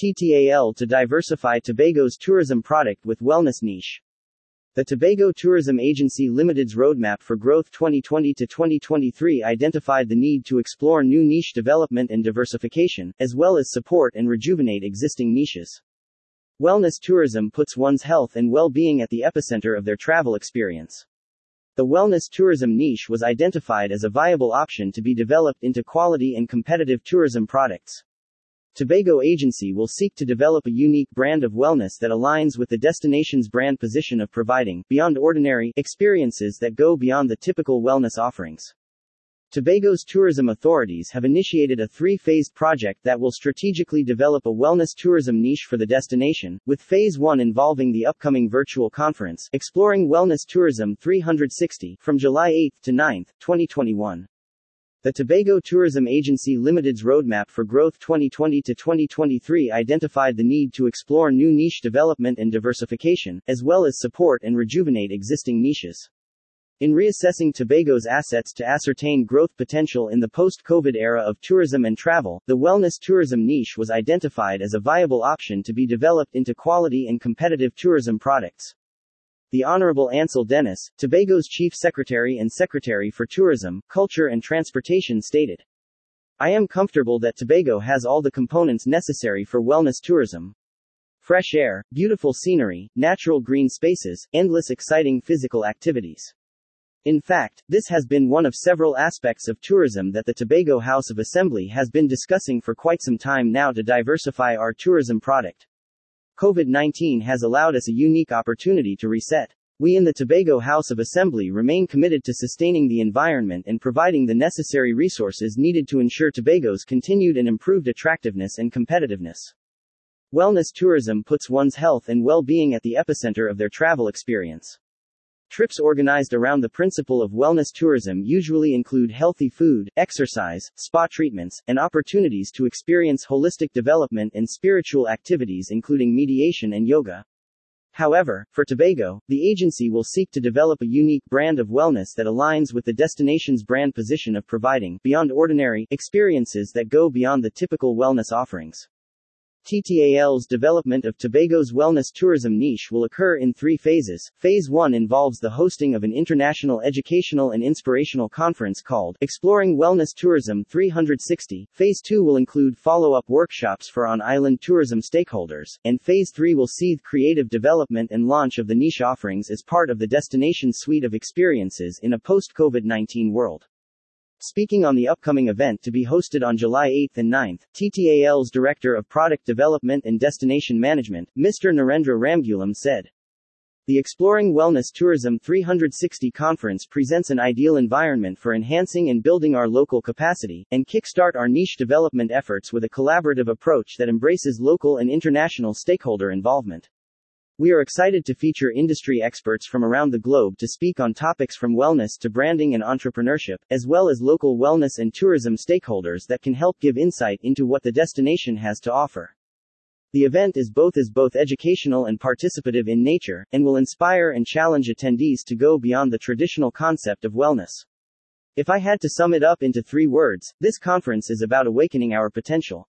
TTAL to diversify Tobago's tourism product with wellness niche. The Tobago Tourism Agency Limited's Roadmap for Growth 2020 to 2023 identified the need to explore new niche development and diversification, as well as support and rejuvenate existing niches. Wellness tourism puts one's health and well being at the epicenter of their travel experience. The wellness tourism niche was identified as a viable option to be developed into quality and competitive tourism products. Tobago Agency will seek to develop a unique brand of wellness that aligns with the destination's brand position of providing beyond ordinary experiences that go beyond the typical wellness offerings. Tobago's tourism authorities have initiated a three phased project that will strategically develop a wellness tourism niche for the destination, with Phase 1 involving the upcoming virtual conference, Exploring Wellness Tourism 360, from July 8 to 9, 2021. The Tobago Tourism Agency Limited's Roadmap for Growth 2020 to 2023 identified the need to explore new niche development and diversification, as well as support and rejuvenate existing niches. In reassessing Tobago's assets to ascertain growth potential in the post COVID era of tourism and travel, the wellness tourism niche was identified as a viable option to be developed into quality and competitive tourism products. The Honorable Ancil Dennis, Tobago's Chief Secretary and Secretary for Tourism, Culture and Transportation stated. I am comfortable that Tobago has all the components necessary for wellness tourism. Fresh air, beautiful scenery, natural green spaces, endless exciting physical activities. In fact, this has been one of several aspects of tourism that the Tobago House of Assembly has been discussing for quite some time now to diversify our tourism product. COVID 19 has allowed us a unique opportunity to reset. We in the Tobago House of Assembly remain committed to sustaining the environment and providing the necessary resources needed to ensure Tobago's continued and improved attractiveness and competitiveness. Wellness tourism puts one's health and well being at the epicenter of their travel experience. Trips organized around the principle of wellness tourism usually include healthy food, exercise, spa treatments, and opportunities to experience holistic development and spiritual activities including mediation and yoga. However, for Tobago, the agency will seek to develop a unique brand of wellness that aligns with the destination's brand position of providing beyond ordinary experiences that go beyond the typical wellness offerings. TTAL's development of Tobago's wellness tourism niche will occur in three phases. Phase 1 involves the hosting of an international educational and inspirational conference called Exploring Wellness Tourism 360. Phase 2 will include follow up workshops for on island tourism stakeholders, and Phase 3 will see the creative development and launch of the niche offerings as part of the destination suite of experiences in a post COVID 19 world. Speaking on the upcoming event to be hosted on July 8 and 9, TTAL's Director of Product Development and Destination Management, Mr. Narendra Ramgulam said. The Exploring Wellness Tourism 360 conference presents an ideal environment for enhancing and building our local capacity, and kickstart our niche development efforts with a collaborative approach that embraces local and international stakeholder involvement. We are excited to feature industry experts from around the globe to speak on topics from wellness to branding and entrepreneurship, as well as local wellness and tourism stakeholders that can help give insight into what the destination has to offer. The event is both is both educational and participative in nature, and will inspire and challenge attendees to go beyond the traditional concept of wellness. If I had to sum it up into three words, this conference is about awakening our potential.